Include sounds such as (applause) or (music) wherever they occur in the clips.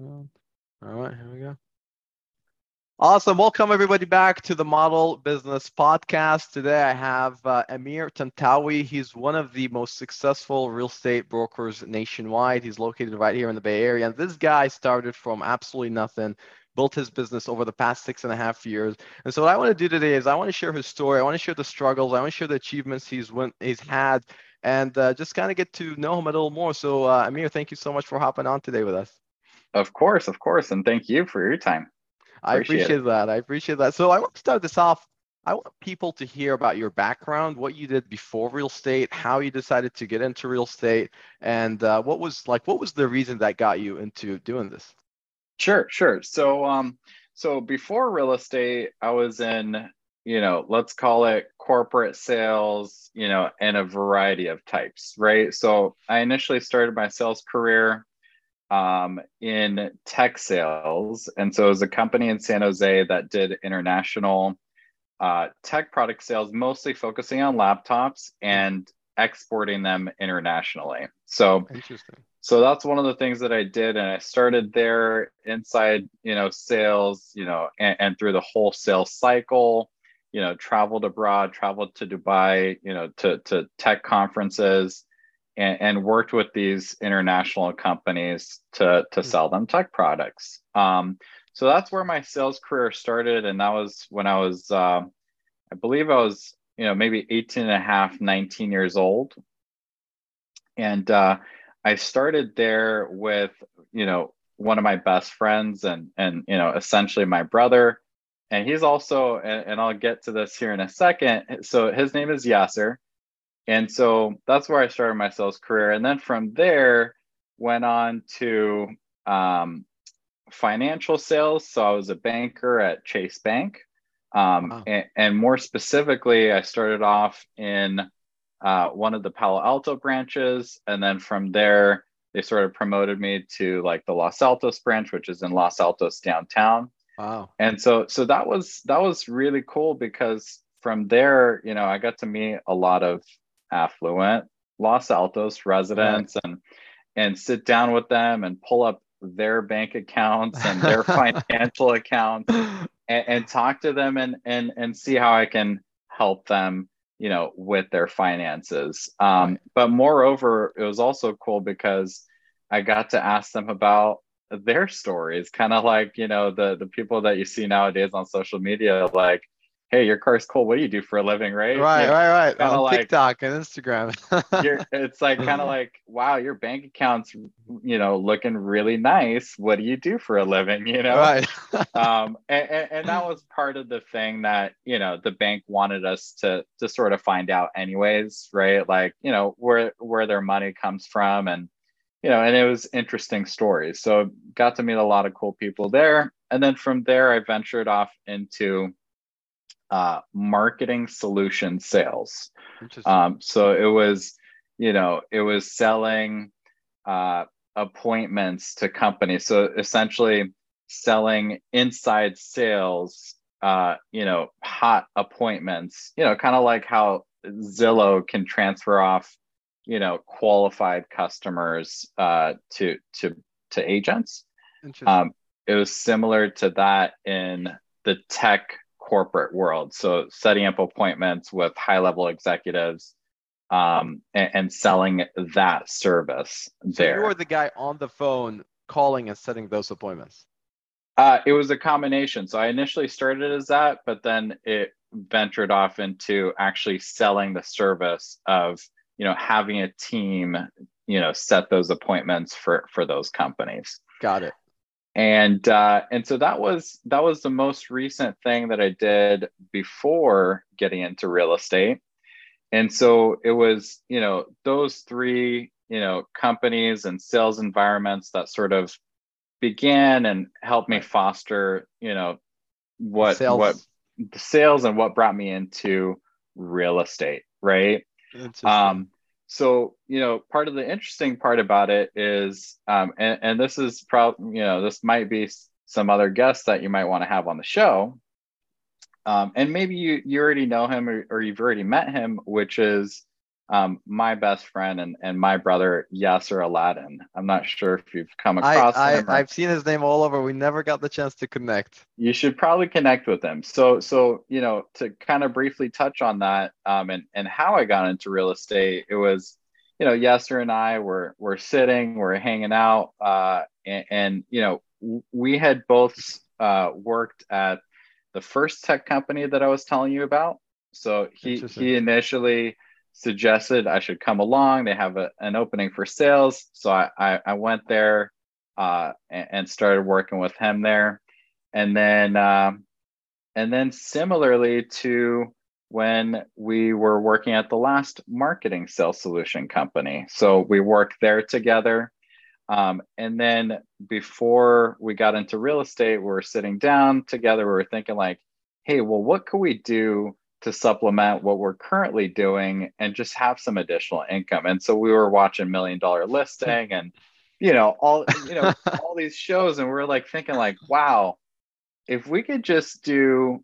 All right, here we go. Awesome. Welcome everybody back to the Model Business Podcast. Today I have uh, Ameer Tantawy. He's one of the most successful real estate brokers nationwide. He's located right here in the Bay Area. And this guy started from absolutely nothing, built his business over the past six and a half years. And so what I want to do today is I want to share his story. I want to share the struggles. I want to share the achievements he's went, he's had, and uh, just kind of get to know him a little more. So uh, Ameer, thank you so much for hopping on today with us. Of course, of course, and thank you for your time. I appreciate that. I appreciate that. So I want to start this off. I want people to hear about your background, what you did before real estate, how you decided to get into real estate, and uh, what was like what was the reason that got you into doing this? Sure, sure. So um, so before real estate, I was in you know let's call it corporate sales, you know, and a variety of types, right? So I initially started my sales career um, in tech sales. And so it was a company in San Jose that did international uh, tech product sales, mostly focusing on laptops and exporting them internationally. So interesting. So that's one of the things that I did, and I started there inside, you know, sales, you know, and, and through the whole sales cycle. You know, traveled abroad, traveled to Dubai, you know, to to tech conferences, and, and worked with these international companies to, to hmm. sell them tech products. Um, so that's where my sales career started. And that was when I was, uh, I believe I was, you know, maybe 18 and a half, 19 years old. And uh, I started there with, you know, one of my best friends and, and, you know, essentially my brother. And he's also, and, and I'll get to this here in a second. So his name is Yasser and so that's where I started my sales career. And then from there, went on to um, financial sales. So I was a banker at Chase Bank. Um, wow. and, and, more specifically, I started off in uh, one of the Palo Alto branches. And then from there, they sort of promoted me to like the Los Altos branch, which is in Los Altos downtown. Wow. And so so that was that was really cool because from there, you know, I got to meet a lot of affluent Los Altos residents right. and and sit down with them and pull up their bank accounts and their (laughs) financial accounts and, and, talk to them and and and see how I can help them you know with their finances um, right. but moreover it was also cool because I got to ask them about their stories kind of like you know the the people that you see nowadays on social media like hey, your car's cool. What do you do for a living, right? Right, yeah, right, right. On like, TikTok and Instagram. (laughs) it's like kind of (laughs) like, wow, your bank account's, you know, looking really nice. What do you do for a living? You know, right. (laughs) um, and, and, and that was part of the thing that you know the bank wanted us to to sort of find out, anyways, right? Like, you know, where where their money comes from, and you know, and it was interesting stories. So got to meet a lot of cool people there, and then from there, I ventured off into uh, marketing solution sales. Um, so it was, you know, it was selling uh, appointments to companies. So essentially, selling inside sales, uh, you know, hot appointments. You know, kind of like how Zillow can transfer off, you know, qualified customers uh, to to to agents. Um, it was similar to that in the tech corporate world. So setting up appointments with high level executives um, and, and, selling that service there. So you were the guy on the phone calling and setting those appointments. Uh, it was a combination. So I initially started as that, but then it ventured off into actually selling the service of you know having a team you know set those appointments for for those companies. Got it and uh, and so that was that was the most recent thing that I did before getting into real estate, and so it was you know those three you know companies and sales environments that sort of began and helped me foster you know what sales. what the sales and what brought me into real estate right? Um so you know part of the interesting part about it is um, and, and this is probably you know this might be some other guests that you might want to have on the show. Um, and maybe you you already know him or, or you've already met him which is um, my best friend and, and my brother Yasser Aladdin. I'm not sure if you've come across I, him. I, I've seen his name all over. We never got the chance to connect. You should probably connect with him. So so you know to kind of briefly touch on that um, and and how I got into real estate. It was you know Yasser and I were were sitting, we're hanging out, uh, and, and you know we had both uh, worked at the first tech company that I was telling you about. So he he initially suggested I should come along. They have a, an opening for sales. So I, I, I went there uh, and, and, started working with him there. And then, um, and then similarly to when we were working at the last marketing sales solution company. So we worked there together. Um, and then before we got into real estate, we were sitting down together. We were thinking like, hey, well, what could we do to supplement what we're currently doing and just have some additional income. And so we were watching Million Dollar Listing and you know all you know (laughs) all these shows and we're like thinking like wow if we could just do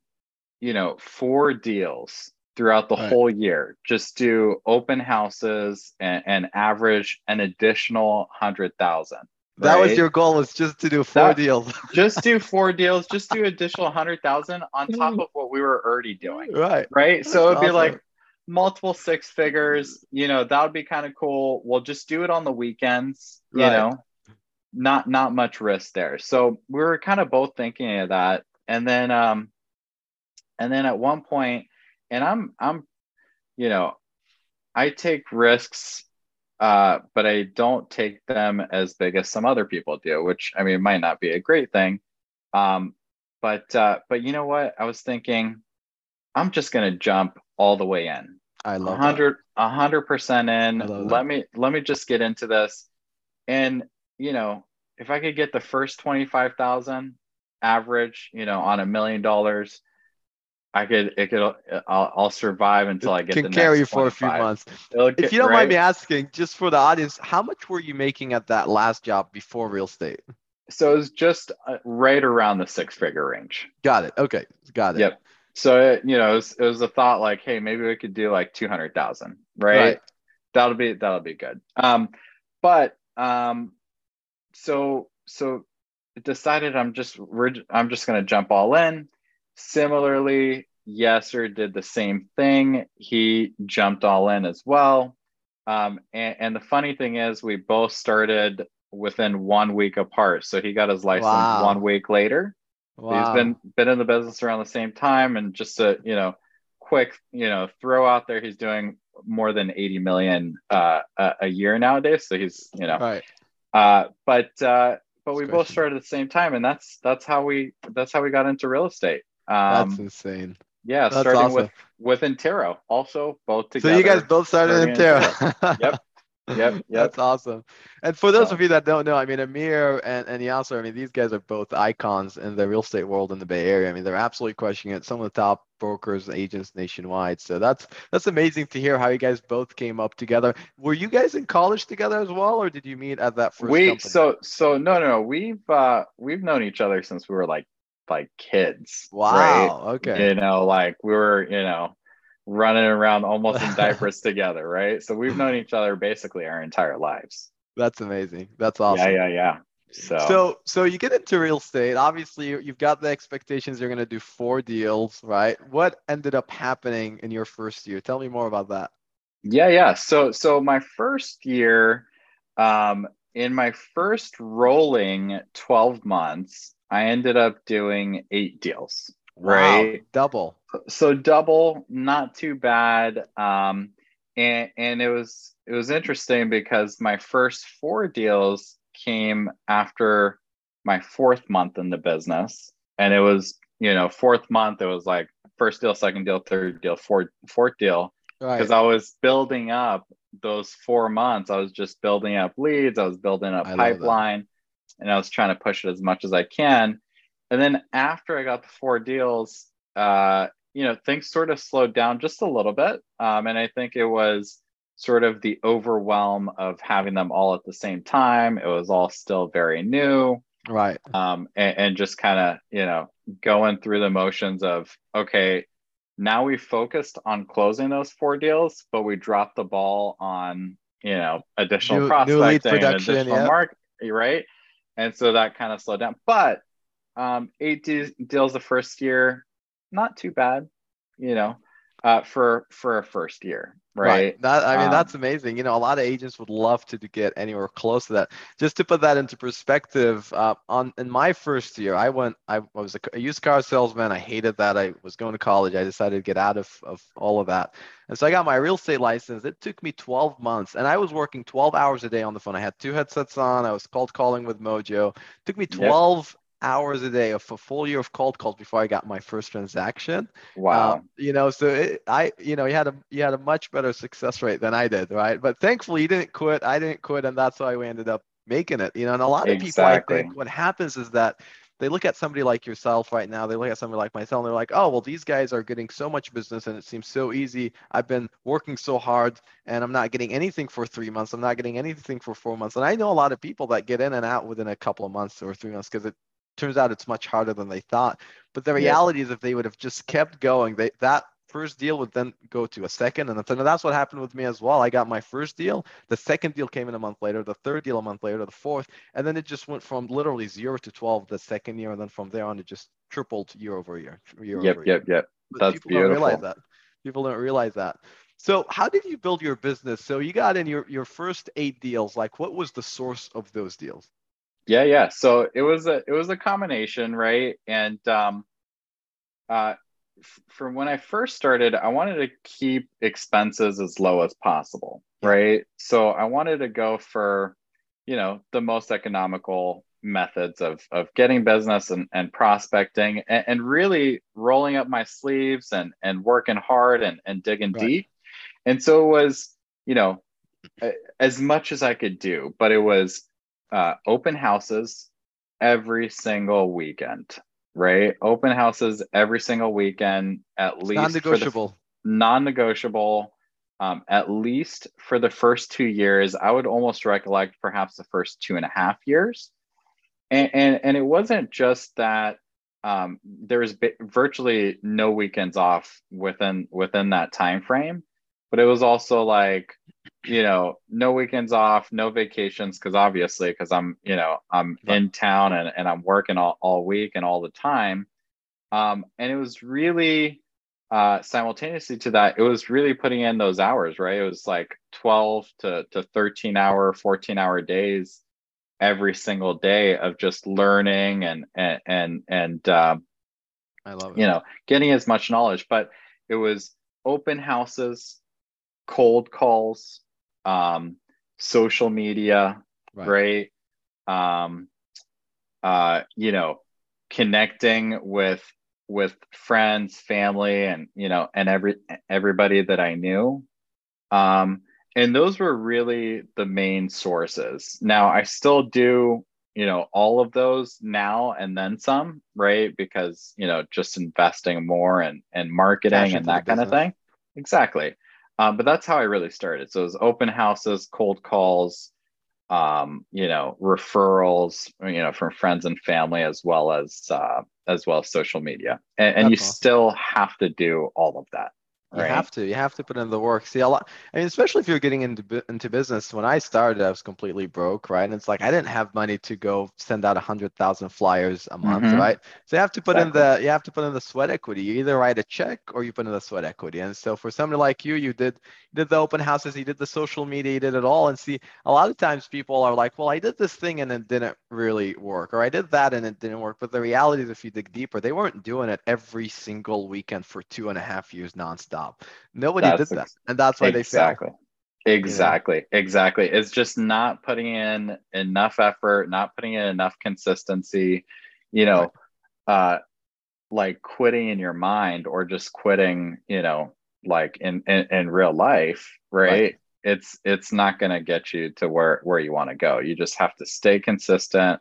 you know four deals throughout the right. whole year just do open houses and, and average an additional 100000 that right? was your goal was just to do four that, deals. (laughs) just do (laughs) four deals, just do additional 100,000 on top mm. of what we were already doing. Right. Right? So it'd awesome. be like multiple six figures, you know, that would be kind of cool. We'll just do it on the weekends, right. you know. Not not much risk there. So we were kind of both thinking of that. And then um and then at one point and I'm I'm you know, I take risks uh, but I don't take them as big as some other people do, which I mean might not be a great thing. Um, but uh, but you know what? I was thinking, I'm just gonna jump all the way in. I love 100 hundred percent in. Let that. me let me just get into this, and you know if I could get the first twenty five thousand average, you know, on a million dollars, I could, it could, I'll, I'll survive until I get. Can carry you for a few months. Get, if you don't right? mind me asking, just for the audience, how much were you making at that last job before real estate? So it was just uh, right around the six-figure range. Got it. Okay, got it. Yep. So it, you know, it was, it was a thought like, hey, maybe we could do like two hundred thousand, right? right? That'll be that'll be good. Um, but um, so so decided I'm just we're, I'm just gonna jump all in Similarly, Yasser did the same thing. He jumped all in as well. Um, and, and, the funny thing is, we both started within one week apart. So he got his license wow. one week later. Wow. he's been been in the business around the same time. And just a you know, quick you know throw out there, he's doing more than 80 million uh, a, a, year nowadays. So he's you know, right. Uh, but uh, but we both started at the same time, and that's that's how we that's how we got into real estate. Um, That's insane. Yeah, That's starting awesome. with with Intero, also both together. So you guys both started Intero. Intero. (laughs) yep. Yep, (laughs) yep. That's awesome. And for those of you that don't know, I mean, Ameer and, and Yasser, I mean, these guys are both icons in the real estate world in the Bay Area. I mean, they're absolutely crushing it. Some of the top brokers and agents nationwide. So that's that's amazing to hear how you guys both came up together. Were you guys in college together as well, or did you meet at that first? We company? so so no no no. We've uh we've known each other since we were like like kids. Wow. Right? Okay. You know, like we were, you know, running around almost in (laughs) diapers together, right? So we've known each other basically our entire lives. That's amazing. That's awesome. Yeah, yeah, yeah. So, so, so you get into real estate. Obviously, you've got the expectations you're going to do four deals, right? What ended up happening in your first year? Tell me more about that. Yeah, yeah. So, so my first year, um, in my first rolling 12 months, I ended up doing eight deals. Right. Wow, double. So double, not too bad. Um, and and it was it was interesting because my first four deals came after my fourth month in the business, and it was you know fourth month it was like first deal, second deal, third deal, fourth fourth deal because right. I was building up those four months. I was just building up leads. I was building up I pipeline and I was trying to push it as much as I can. And then after I got the four deals, uh, you know, things sort of slowed down just a little bit. Um, and I think it was sort of the overwhelm of having them all at the same time. It was all still very new. Right. Um, and, and just kind of, you know, going through the motions of, okay, now we focused on closing those four deals, but we dropped the ball on you know additional new, prospecting new additional yep. market, right? And so that kind of slowed down. But um, eight de- deals the first year, not too bad, you know, uh, for for a first year right? right. That I mean, um, that's amazing. You know, a lot of agents would love to, to get anywhere close to that. Just to put that into perspective, uh, on in my first year, I went. I was a, a, used car salesman. I hated that. I was going to college. I decided to get out of of all of that, and so I got my real estate license. It took me 12 months, and I was working 12 hours a day on the phone. I had two headsets on. I was cold calling with Mojo. It took me 12 yep hours a day of a full year of cold calls before I got my first transaction. Wow. Um, you know, so it, I, you know, you had a you had a much better success rate than I did, right? But thankfully, you didn't quit. I didn't quit, and that's why we ended up making it. You know, and a lot of exactly. people, I think, what happens is that they look at somebody like yourself right now. They look at somebody like myself, and they're like, "Oh, well, these guys are getting so much business, and it seems so easy. I've been working so hard, and I'm not getting anything for three months. I'm not getting anything for four months." And I know a lot of people that get in and out within a couple of months or three months because it turns out it's much harder than they thought. But the reality yeah. is, if they would have just kept going, they, that first deal would then go to a second and a third. And that's what happened with me as well. I got my first deal. The second deal came in a month later. The third deal a month later. The fourth, and then it just went from literally zero to twelve the second year, and then from there on, it just tripled year over year. year yep, over yep, year. yep. But that's people beautiful. Don't realize that. People don't realize that. So how did you build your business? So you got in your your first eight deals. Like, what was the source of those deals? Yeah, yeah. So it was a it was a combination, right? And um, uh, f- from when I first started, I wanted to keep expenses as low as possible, right? So I wanted to go for, you know, the most economical methods of of getting business and, and prospecting and, and really rolling up my sleeves and and working hard and, and digging right. deep. And so it was, you know, as much as I could do, but it was uh, open houses every single weekend, right? Open houses every single weekend, at least non-negotiable. Non-negotiable. Um, at least for the first two years, I would almost recollect perhaps the first two and a half years, and and, and it wasn't just that um, there was virtually no weekends off within within that time frame, but it was also like you know, no weekends off, no vacations, because obviously, because I'm, you know, I'm in town and, and I'm working all, all week and all the time. Um, and it was really uh, simultaneously to that, it was really putting in those hours, right? It was like 12 to, to 13 hour, 14 hour days every single day of just learning and, and, and, and uh, I love it. You know, getting as much knowledge, but it was open houses, cold calls, um, social media, right? right? Um, uh, you know, connecting with with friends, family, and you know, and every everybody that I knew. Um, and those were really the main sources. Now I still do, you know, all of those now and then some, right? Because you know, just investing more and and marketing and that kind of thing. Exactly. Um, but that's how I really started. So it was open houses, cold calls, um, you know, referrals, you know, from friends and family, as well as uh, as well as social media. And, and you awesome. still have to do all of that. You right. have to. You have to put in the work. See a lot. I mean, especially if you're getting into into business. When I started, I was completely broke, right? And it's like I didn't have money to go send out a hundred thousand flyers a month, mm-hmm. right? So you have to put exactly. in the you have to put in the sweat equity. You either write a check or you put in the sweat equity. And so for somebody like you, you did you did the open houses, you did the social media, you did it all. And see, a lot of times people are like, well, I did this thing and it didn't really work, or I did that and it didn't work. But the reality is, if you dig deeper, they weren't doing it every single weekend for two and a half years nonstop. Nobody that's did that, and that's why exactly. they fail. Exactly, yeah. exactly. It's just not putting in enough effort, not putting in enough consistency. You know, uh, like quitting in your mind or just quitting. You know, like in in, in real life, right? right? It's it's not going to get you to where where you want to go. You just have to stay consistent.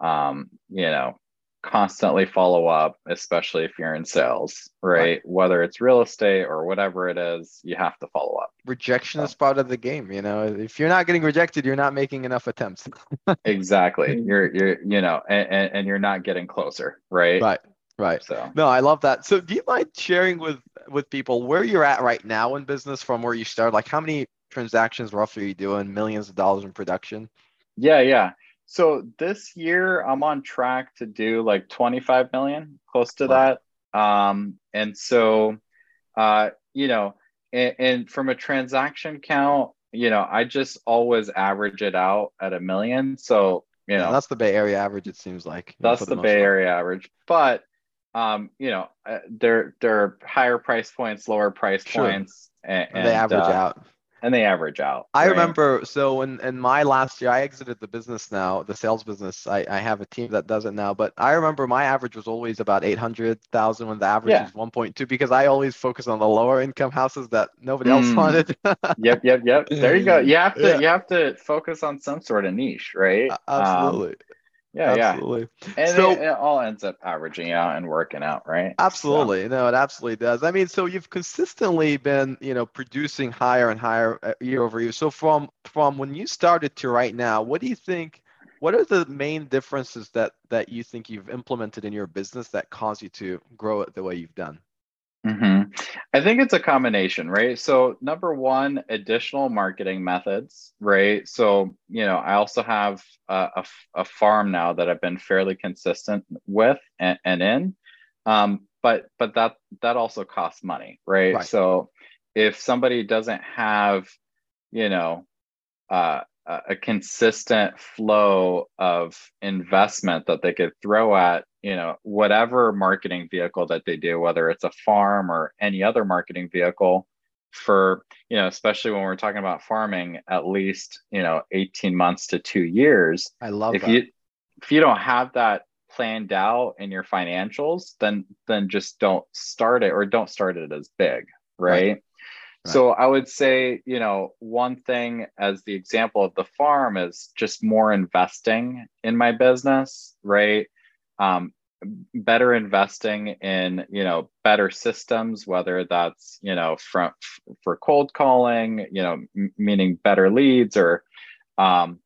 Um, you know, constantly follow up, especially if you're in sales, right? right? Whether it's real estate or whatever it is, you have to follow up. Rejection so. is part of the game, you know. If you're not getting rejected, you're not making enough attempts. (laughs) exactly. Mm-hmm. You're you're you know, and, and, and you're not getting closer, right? Right. Right. So no, I love that. So do you mind sharing with with people where you're at right now in business from where you started? Like how many transactions roughly are you doing? Millions of dollars in production? Yeah, yeah. So this year I'm on track to do like 25 million, close to wow. that. Um, and so, uh, you know, and, and from a transaction count, you know, I just always average it out at a million. So, you know, yeah, that's the Bay Area average. It seems like that's the, the Bay Area average. But, um, you know, uh, there there are higher price points, lower price sure. points, and, and, they average uh, out and they average out. I remember so in, in my last year, I exited the business now, the sales business. I, I have a team that does it now, but I remember my average was always about 800,000 when the average yeah. is 1.2 because I always focus on the lower income houses that nobody else mm. wanted. yep, yep, yep. There you go. You have to (laughs) yeah. you have to focus on some sort of niche, right? Absolutely. Um, yeah, absolutely. Yeah. And so, it, it, all ends up averaging out and working out, right? Absolutely. So. No, it absolutely does. I mean, so you've consistently been, you know, producing higher and higher uh, year over year. So from from when you started to right now, what do you think? What are the main differences that that you think you've implemented in your business that cause you to grow it the way you've done? Mm-hmm. I think it's a combination, right? So, number one, additional marketing methods, right? So, you know, I also have a, a, a farm now that I've been fairly consistent with and, and in, um, but but that that also costs money, right? right? So, if somebody doesn't have, you know, uh, a consistent flow of investment that they could throw at you know whatever marketing vehicle that they do whether it's a farm or any other marketing vehicle for you know especially when we're talking about farming at least you know 18 months to 2 years i love if that. you if you don't have that planned out in your financials then then just don't start it or don't start it as big right, right. So I would say, you know, one thing as the example of the farm is just more investing in my business, right? Um, better investing in, you know, better systems, whether that's, you know, from for cold calling, you know, m- meaning better leads or, um,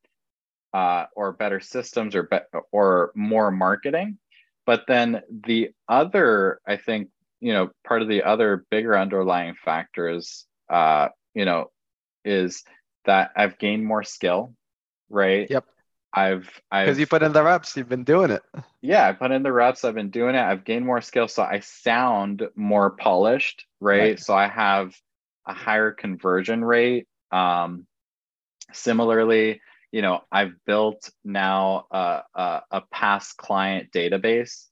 uh, or better systems or be- or more marketing. But then the other, I think, you know, part of the other bigger underlying factors uh, you know, is that I've gained more skill, right? Yep. I've because you put in the reps, you've been doing it. Yeah, I put in the reps. I've been doing it. I've gained more skill, so I sound more polished, right? right. So I have a higher conversion rate. Um, similarly, you know, I've built now a, a, a past client database,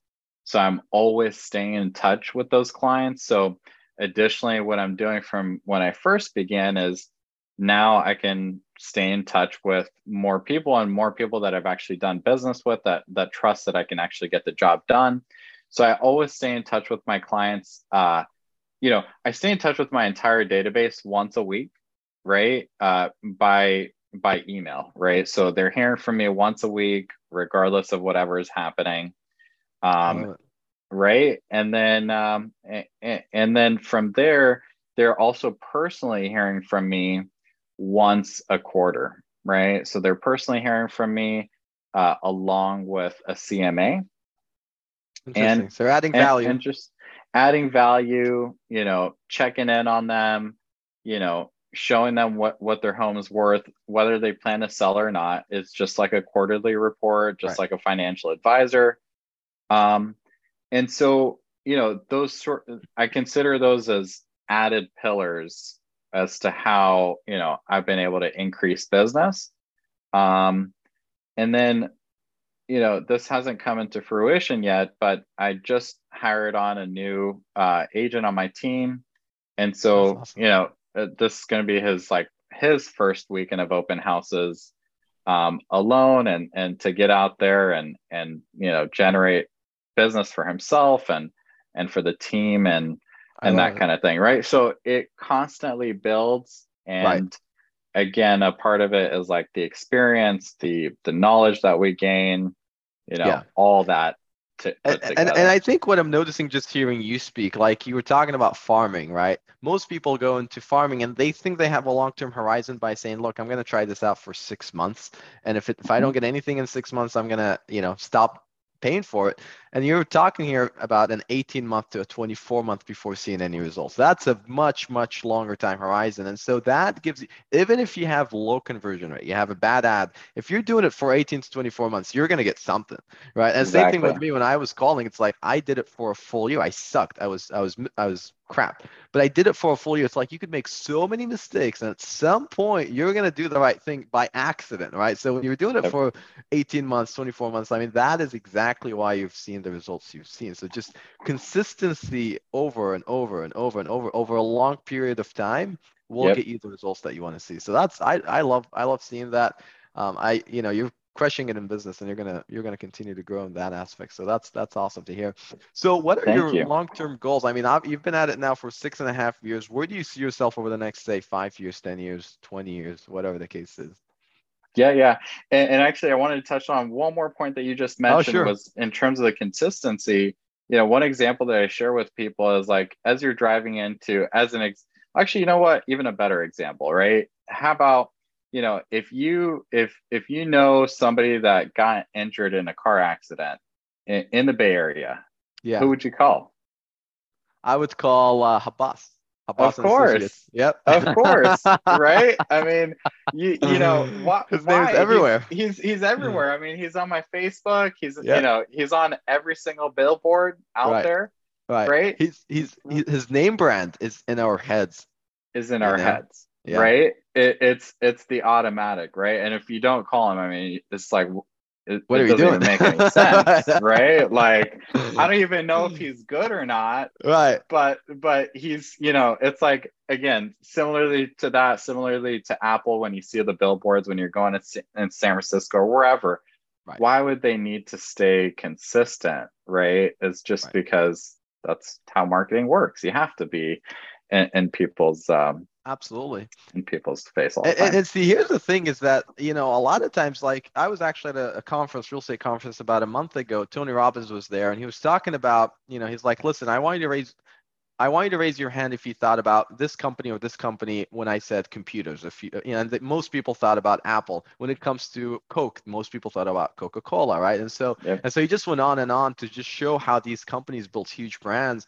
so I'm always staying in touch with those clients. So additionally, what I'm doing from when I first began is now I can stay in touch with more people and more people that I've actually done business with that that trust that I can actually get the job done. So I always stay in touch with my clients. Uh, you know, I stay in touch with my entire database once a week, right? Uh, by by email, right? So they're hearing from me once a week, regardless of whatever is happening. Um, right and then um, and, and then from there they're also personally hearing from me once a quarter right? So they're personally hearing from me uh, along with a cma and so adding value and, and just adding value you know checking in on them you know showing them what what their home is worth whether they plan to sell or not. It's just like a quarterly report just right. like a financial advisor. Um, and so you know those sort i consider those as added pillars as to how you know i've been able to increase business. Um, and then you know this hasn't come into fruition yet but i just hired on a new uh, agent on my team. And so awesome. you know uh, this is going to be his like his first weekend of open houses um, alone and and to get out there and and you know generate business for himself and and for the team. And and that it. kind of thing right so it constantly builds and right. again a part of it is like the experience the the knowledge that we gain you know yeah. all that to and, and, and I think what I'm noticing just hearing you speak, like you were talking about farming, right? Most people go into farming and they think they have a long-term horizon by saying, "Look, I'm going to try this out for six months, and if it, if I don't mm-hmm. get anything in six months, I'm going to, you know, stop paying for it. And you're talking here about an 18 month to a 24 month before seeing any results. That's a much, much longer time horizon. And so that gives you, even if you have low conversion rate, you have a bad ad, if you're doing it for 18 to 24 months, you're going to get something, right? And exactly. same thing with me when I was calling, it's like I did it for a full year. I sucked. I was, I was, I was crap. But I did it for a full year. It's like you could make so many mistakes, and at some point you're gonna do the right thing by accident, right? So when you're doing it for 18 months, 24 months, I mean that is exactly why you've seen the results you've seen. So just consistency over and over and over and over over a long period of time will yep. get you the results that you want to see. So that's I I love I love seeing that. Um, I you know you're crushing it in business and you're gonna you're gonna continue to grow in that aspect. So that's that's awesome to hear. So what are Thank your you. long-term goals? I mean I've, you've been at it now for six and a half years. Where do you see yourself over the next say five years ten years 20 years whatever the case is? Yeah yeah. And, and actually i wanted to touch on one more point that you just oh, mentioned oh, sure. was in terms of the consistency. You know one example that i share with people is like as you're driving into as an ex- actually you know what? Even a better example right? How about you know if you if if you know somebody that got injured in a car accident in, in the bay area yeah. who would you call? I would call uh habbas. Habbas of course. Yep. Of course (laughs) right? I mean you you know what his name's everywhere. he's, he's he's everywhere. I mean he's on my facebook. He's yep. you know he's on every single billboard out right. there right. right? He's he's he, his name brand is in our heads is in our know? heads yeah. right? It, it's it's the automatic, right? And if you don't call him, I mean, it's like it, what it are you doing? make any (laughs) sense, right? Like I don't even know if (laughs) he's good or not. Right. But but he's you know it's like again similarly to that, similarly to Apple when you see the billboards when you're going in San Francisco or wherever. Right. Why would they need to stay consistent, right? It's just right. because that's how marketing works. You have to be in, in people's um, absolutely in people's face all and, and, see here's the thing is that you know a lot of times like i was actually at a, a, conference real estate conference about a month ago tony robbins was there and he was talking about you know he's like listen i want you to raise I want you to raise your hand if you thought about this company or this company when I said computers. If you, you know, and most people thought about Apple. When it comes to Coke, most people thought about Coca-Cola, right? And so, yep. and so he just went on and on to just show how these companies built huge brands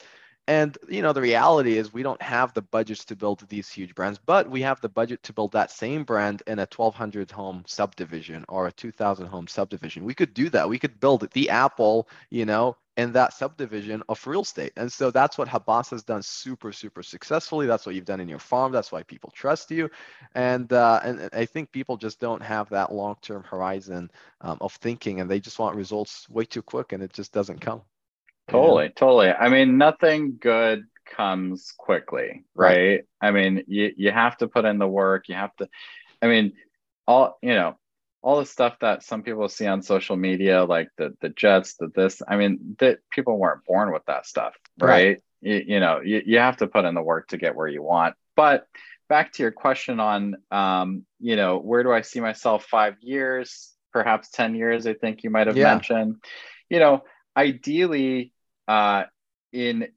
and you know the reality is we don't have the budgets to build these huge brands, but we have the budget to build that same brand in a 1,200 home subdivision or a 2,000 home subdivision. We could do that. We could build the Apple, you know, in that subdivision of real estate. And so that's what Habbas has done super, super successfully. That's what you've done in your farm. That's why people trust you. And uh, and I think people just don't have that long-term horizon um, of thinking, and they just want results way too quick, and it just doesn't come. Totally, totally. I mean, nothing good comes quickly, right? right? I mean, you you have to put in the work. You have to. I mean, all you know, all the stuff that some people see on social media, like the the jets, the this. I mean, that people weren't born with that stuff, right? right. You, you know, you, you have to put in the work to get where you want. But back to your question on, um, you know, where do I see myself five years, perhaps ten years? I think you might have yeah. mentioned. You know, ideally uh, in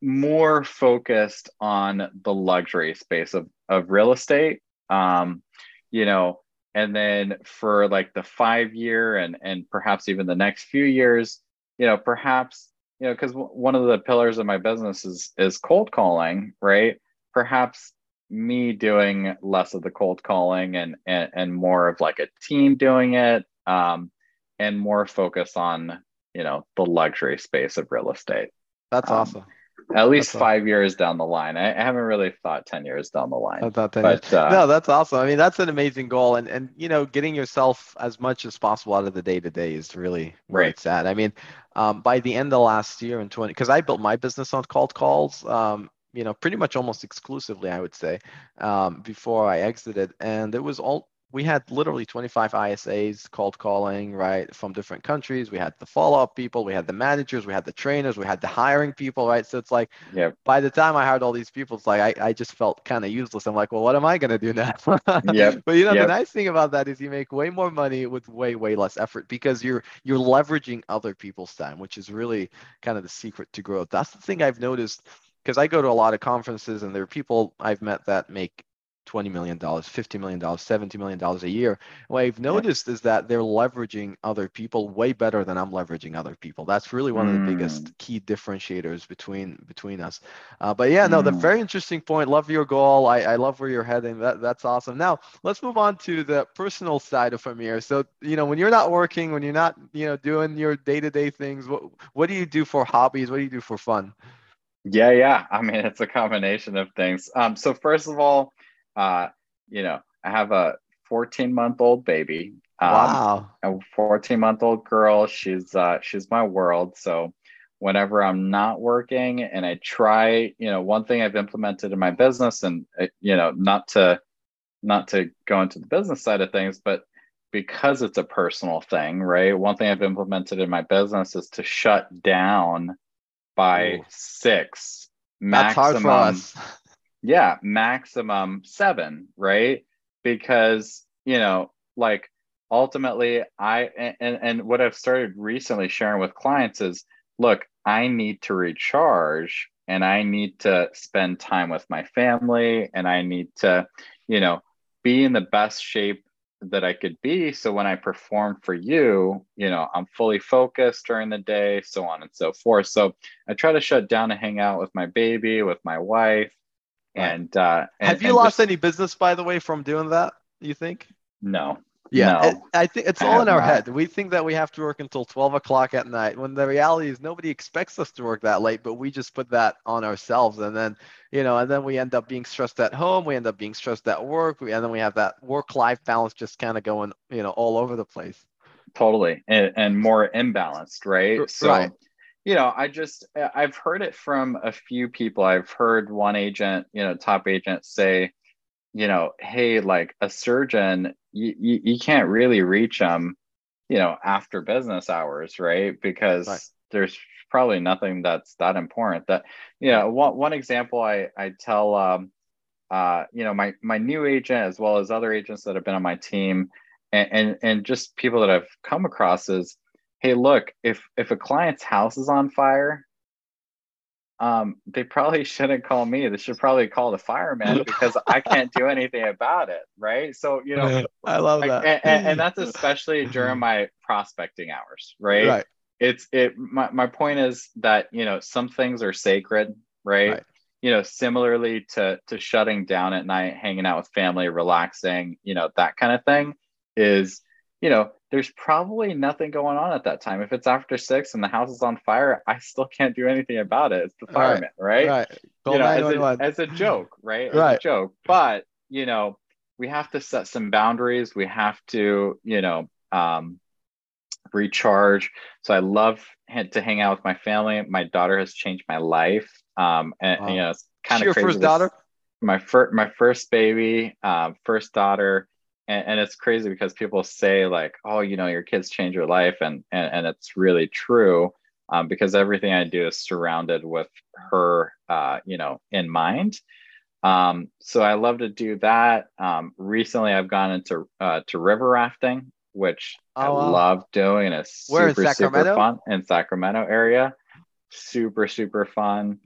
more focused on the luxury space of, of real estate. Um, you know, and then for like the five year and and perhaps even the next few years, you know, perhaps you know, because w- one of the pillars of my business is is cold calling, right? Perhaps me doing less of the cold calling and and, and more of like a team doing it um, and more focus on you know the luxury space of real estate that's um, awesome at least that's five awesome. years down the line I, I, haven't really thought 10 years down the line I thought 10 but, years. Uh, no that's awesome i mean that's an amazing goal and and you know getting yourself as much as possible out of the day to day is really where right. it's at i mean um, by the end of last year in 20 because i built my business on cold calls um, you know pretty much almost exclusively i would say um, before i exited and it was all we had literally 25 ISAs cold calling, right, from different countries. We had the follow up people, we had the managers, we had the trainers, we had the hiring people, right? So it's like, yep. by the time I hired all these people, it's like I, I just felt kind of useless. I'm like, well, what am I going to do now? (laughs) yeah. But you know, yep. the nice thing about that is you make way more money with way, way less effort because you're you're leveraging other people's time, which is really kind of the secret to growth. That's the thing I've noticed because I go to a lot of conferences and there are people I've met that make 20 million dollars 50 million dollars 70 million dollars a year what i've noticed is that they're leveraging other people way better than i'm leveraging other people that's really one mm. of the biggest mm. key differentiators between between us uh, but yeah no mm. the very interesting point love your goal I, I love where you're heading that, that's awesome now let's move on to the personal side of ameer so you know when you're not working when you're not you know doing your day-to-day things what, what do you do for hobbies what do you do for fun yeah, yeah. I mean, it's a combination of things. Um, so first of all, uh, you know, I have a 14 month old baby. Um, wow. A 14 month old girl. She's uh, she's my world. So whenever I'm not working and I try, you know, one thing I've implemented in my business, and uh, you know, not to not to go into the business side of things, but because it's a personal thing, right? One thing I've implemented in my business is to shut down by Ooh. six. Maximum, (laughs) Yeah, maximum seven, right? Because, you know, like ultimately I and and what I've started recently sharing with clients is look, I need to recharge and I need to spend time with my family and I need to, you know, be in the best shape that I could be. So when I perform for you, you know, I'm fully focused during the day, so on and so forth. So I try to shut down and hang out with my baby, with my wife. And, uh, and have you and lost just, any business, by the way, from doing that? You think? No, yeah, no, it, I think it's all in our not. head. We think that we have to work until 12 o'clock at night when the reality is nobody expects us to work that late, but we just put that on ourselves. And then, you know, and then we end up being stressed at home. We end up being stressed at work. We, and then we have that work life balance just kind of going, you know, all over the place. Totally. And, and more imbalanced, right? So, right. You know, I just, I've heard it from a few people. I've heard one agent, you know, top agent say, you know, hey, like a surgeon, you, you, you can't really reach them, you know, after business hours, right? Because right. there's probably nothing that's that important. That, you know, one, one example I, I tell, um, uh, you know, my, my new agent, as well as other agents that have been on my team and, and, and just people that I've come across is, hey, look, if, if a client's house is on fire, um, they probably (laughs) shouldn't call me. They should probably call the fireman (laughs) because I can't do anything about it. Right. So, you know, I love that. And, and, and, that's (laughs) especially during my prospecting hours. Right. Right. It's it. My, my point is that, you know, some things are sacred. Right. right. You know, similarly to, to shutting down at night, hanging out with family, relaxing, you know, that kind of thing is, you know, there's probably nothing going on at that time. If it's after six and the house is on fire, I still can't do anything about it. It's the fireman, right? Right. right. You know, as a, as a, joke, right? As right. a joke. But you know, we have to set some boundaries. We have to, you know, um, recharge. So I love to hang out with my family. My daughter has changed my life. Um, and, wow. and you know, it's kind of crazy. Your first daughter? My first, my first baby, um, first daughter and, and, it's crazy because people say like oh you know your kids change your life and and, and it's really true um, because everything i do is surrounded with her uh, you know in mind. Um, so i love to do that. Um, recently i've gone into uh, to river rafting which oh, i wow. love doing. It's super super fun in sacramento area. Super super fun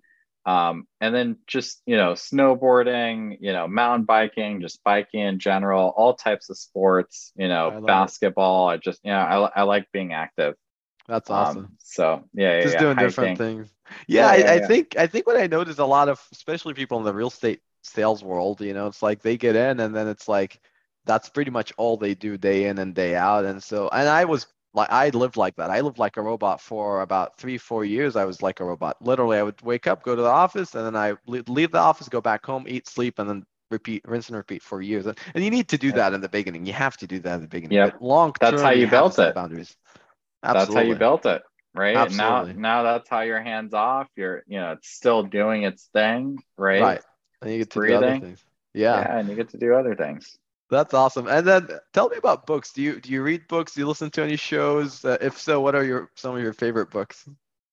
um, and then just you know snowboarding you know mountain biking just biking in general all types of sports you know I basketball it. i just you know I, I like being active. That's um, awesome. um, so yeah just yeah, doing hiking. different things. Yeah, yeah, I, I think i think what i noticed a lot of especially people in the real estate sales world you know it's like they get in and then it's like that's pretty much all they do day in and day out. And so and i was like I lived like that. I lived like a robot for about three, four years. I was like a robot. Literally, I would wake up, go to the office, and then I leave the office, go back home, eat, sleep, and then repeat, rinse and repeat for years. And you need to do that in the beginning. You have to do that in the beginning. Yeah, long term, that's how you, you built it. Boundaries. Absolutely. That's how you built it, right? Absolutely. Now, now that's how your hands off. You're, you know, it's still doing its thing, right? Right. And you get to breathing. do other things. Yeah. Yeah, and you get to do other things. That's awesome. And then tell me about books. Do you do you read books? Do you listen to any shows? Uh, if so, what are your some of your favorite books?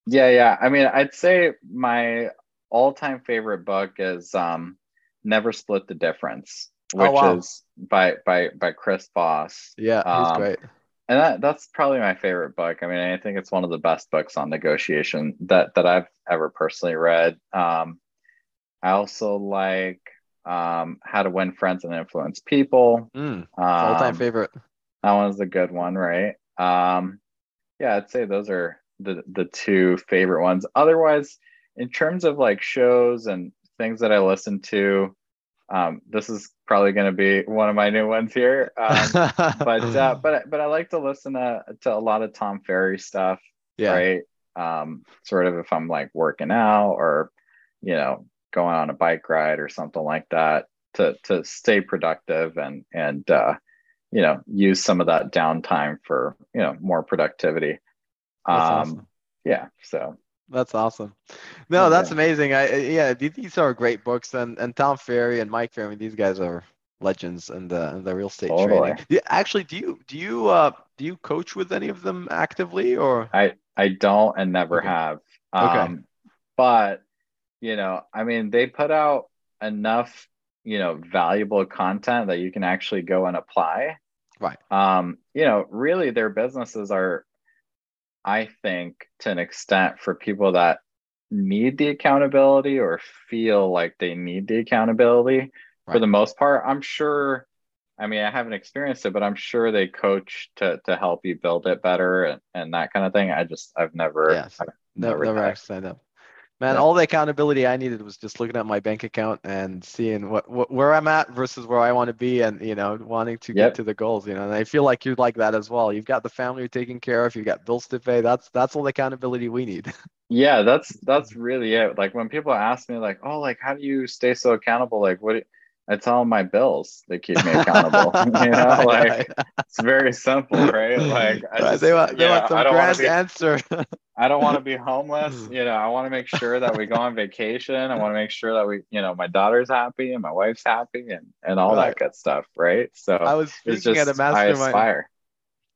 Yeah, yeah. I mean, I'd say my all-time favorite book is um, Never Split the Difference, oh, which oh, wow. is by by by Chris Voss. Yeah, he's um, great. And that, that's probably my favorite book. I mean, I think it's one of the best books on negotiation that that I've ever personally read. Um, I also like um, How to Win Friends and Influence People. Mm, all time Um, favorite. that one's a good one, right? Um, yeah, I'd say those are the the two favorite ones. Otherwise, in terms of like shows and things that I listen to, um, this is probably going to be one of my new ones here. Um, (laughs) but uh, but but I like to listen to to a lot of Tom Ferry stuff, yeah, right? Um, sort of if I'm like working out or you know going on a bike ride or something like that to to stay productive and and uh, you know use some of that downtime for you know more productivity. That's Um, awesome. yeah, so That's awesome. No, Yeah. that's amazing. I yeah, these are great books, and and Tom Ferry and Mike Ferry, I mean, these guys are legends in the in the real estate Totally. training. Do- Actually, do you do you uh do you coach with any of them actively or? I I don't and never Okay. have. Okay. Um, but you know, I mean, they put out enough you know valuable content that you can actually go and apply. Right. Um, you know, really, their businesses are, I think, to an extent, for people that need the accountability or feel like they need the accountability. right. For the most part, I'm sure. I mean, I haven't experienced it, but I'm sure they coach to to help you build it better and, and that kind of thing. I just I've never Yes. I've Never, never actually signed up. Man, Yeah. all the accountability I needed was just looking at my bank account and seeing what, what where I'm at versus where I want to be, and you know, wanting to Yep. get to the goals. You know, and I feel like you're like that as well. You've got the family you're taking care of. You've got bills to pay. That's that's all the accountability we need. (laughs) Yeah, that's that's really it. Like when people ask me, like, "Oh, like how do you stay so accountable?" Like, what? I tell my bills. They keep me accountable. (laughs) you know, (laughs) like it's very simple, right? Like I just, they want they know, want some grand answer. I don't want to be (laughs) homeless. Hmm. You know, I want to make sure that we go on (laughs) vacation. I want to make sure that we, you know, my daughter's happy and my wife's happy and and all Right. that good stuff, right? So I was it's speaking just at a mastermind. aspire.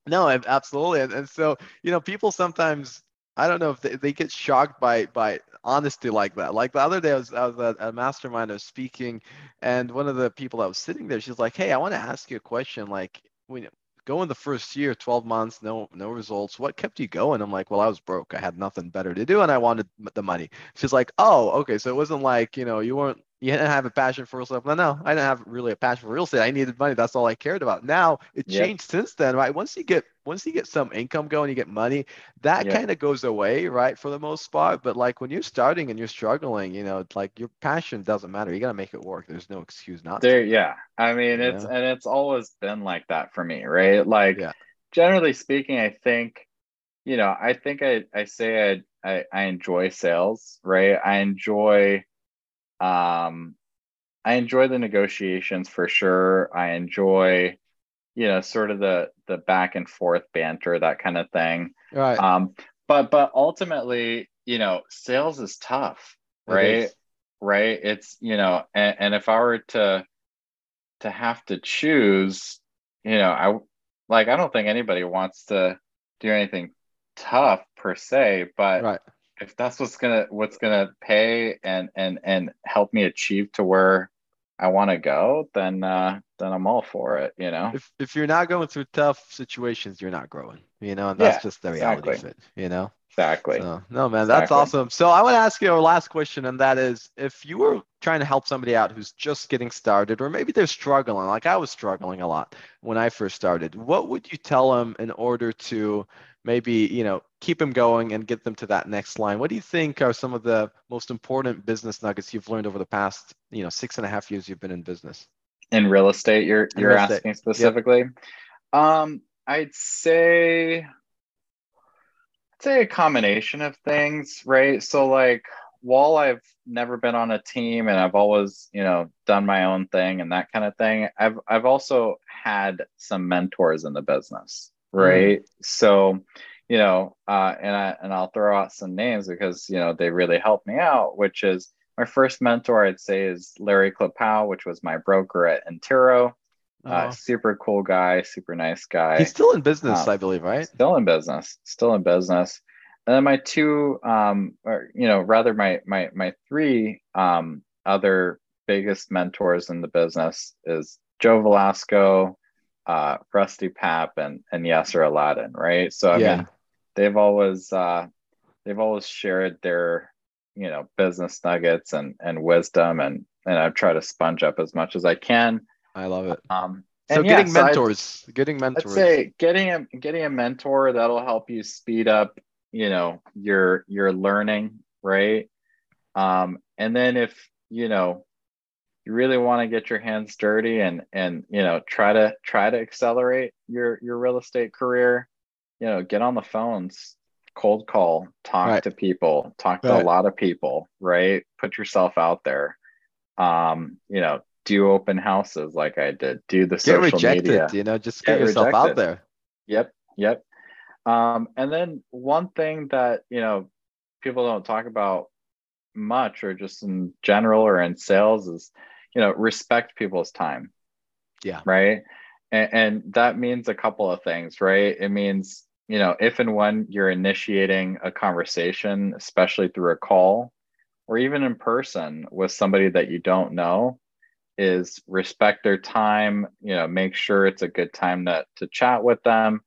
No, ab- absolutely. And, and so, you know, people sometimes, I don't know if they, they get shocked by by honesty like that. Like the other day, I was, I was at a mastermind, I was speaking, and one of the people that was sitting there, she's like, Hey, I want to ask you a question. Like, when go in the first year, 12 months, no no results, what kept you going? I'm like, Well, I was broke. I had nothing better to do, and I wanted the money. She's like, Oh, okay. So it wasn't like, you know, you weren't you didn't have a passion for real estate. No, no, I didn't have really a passion for real estate. I needed money. That's all I cared about. Now it Yep. changed since then, right? Once you get once you get some income going, you get money, that Yep. kind of goes away, right? For the most part. But like when you're starting and you're struggling, you know, like your passion doesn't matter. You gotta make it work. There's no excuse not There, to. yeah. I mean, it's know? and it's always been like that for me, right? Like, Yeah. generally speaking, I think, you know, I think I I say I I, I enjoy sales, right? I enjoy, um, I enjoy the negotiations for sure. I enjoy, you know, sort of the the back and forth banter, that kind of thing. Right. Um, but but ultimately, you know, sales is tough, right? is. Right. It's you know, and, and if I were to to have to choose, you know, I like I don't think anybody wants to do anything tough per se, but Right. If that's what's gonna what's gonna pay and and and help me achieve to where I want to go, then uh then I'm all for it, you know. If if you're not going through tough situations, you're not growing. You know, and that's Yeah, just the reality exactly. of it, you know? Exactly. So, no, man, that's Exactly. awesome. So I want to ask you our last question, and that is, if you were trying to help somebody out who's just getting started, or maybe they're struggling, like I was struggling a lot when I first started, what would you tell them in order to maybe, you know, keep them going and get them to that next line? What do you think are some of the most important business nuggets you've learned over the past, you know, six and a half years you've been in business? In real estate, you're In you're estate. asking specifically. Um, I'd say I'd say a combination of things, right? So like while I've never been on a team and I've always, you know, done my own thing and that kind of thing, I've I've also had some mentors in the business, right? So, you know, uh, and I and I'll throw out some names because you know they really helped me out. Which is my first mentor, I'd say, is Larry Klapau, which was my broker at Intero. Uh, Oh, super cool guy, super nice guy. he's still in business, um, I believe, right? Still in business, still in business. And then my two, um, or you know, rather my my my three um, other biggest mentors in the business is Joe Velasco, uh, Rusty Pap, and and Yasser Aladdin. Right. So I Yeah. mean, they've always uh, they've always shared their you know business nuggets and and wisdom and and I've tried to sponge up as much as I can. I love it. Um, so yeah, getting so mentors, getting mentors. I'd say getting a getting a mentor that'll help you speed up, you know, your your learning, right? Um, and then if you know you really want to get your hands dirty and and you know try to try to accelerate your your real estate career, you know, get on the phones, cold call, talk Right. to people, talk to a lot of people, right? Put yourself out there. Um, you know, do open houses like I did, do the get social rejected, media. you know, just Get get yourself out there. Yep, yep. Um, and then one thing that you know people don't talk about much, or just in general, or in sales, is you know respect people's time. Yeah. Right. And, and that means a couple of things, right? It means you know if and when you're initiating a conversation, especially through a call or even in person with somebody that you don't know is respect their time you know make sure it's a good time to, to chat with them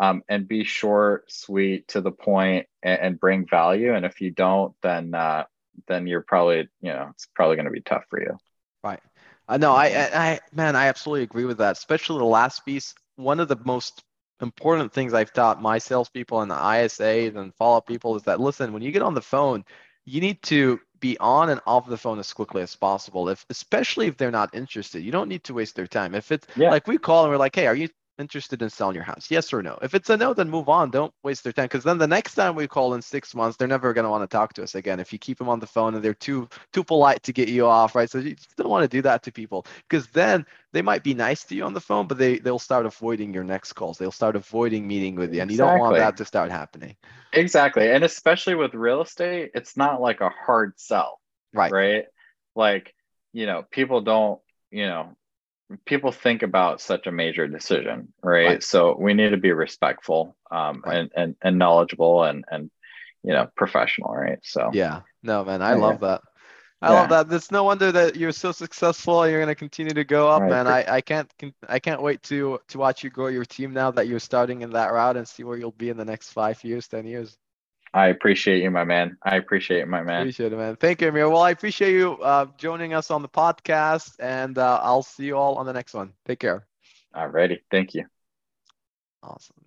um, and be short sweet to the point and, and bring value and if you don't then uh, then you're probably you know it's probably going to be tough for you Right. Uh, I know. I, I, I, man, I absolutely agree with that. Especially the last piece. One of the most important things I've taught my salespeople and the ISAs and follow-up people is that listen, when you get on the phone, you need to be on and off the phone as quickly as possible. If, especially if they're not interested, you don't need to waste their time. If it's Yeah. like we call and we're like, hey, are you interested in selling your house? Yes or no? If it's a no, then move on. Don't waste their time because then the next time we call in six months, they're never going to want to talk to us again. If you keep them on the phone and they're too too polite to get you off, right? So you don't want to do that to people because then they might be nice to you on the phone, but they they'll start avoiding your next calls. They'll start avoiding meeting with you, and you don't want that to start happening. exactly and especially with real estate it's not like a hard sell Right. right like you know people don't you know people think about such a major decision right, Right. so we need to be respectful um Right. and, and and knowledgeable and and you know professional right so Yeah. No, man, I Yeah, love that. I Yeah. love that. It's no wonder that you're so successful. You're gonna continue to go up, Right. man. I, I can't I can't wait to to watch you grow your team now that you're starting in that route and see where you'll be in the next five years, ten years. I appreciate you my man i appreciate you my man Appreciate it, man. Thank you, Ameer. Well, I appreciate you uh, joining us on the podcast, and uh, I'll see you all on the next one. Take care. alrighty thank you Awesome.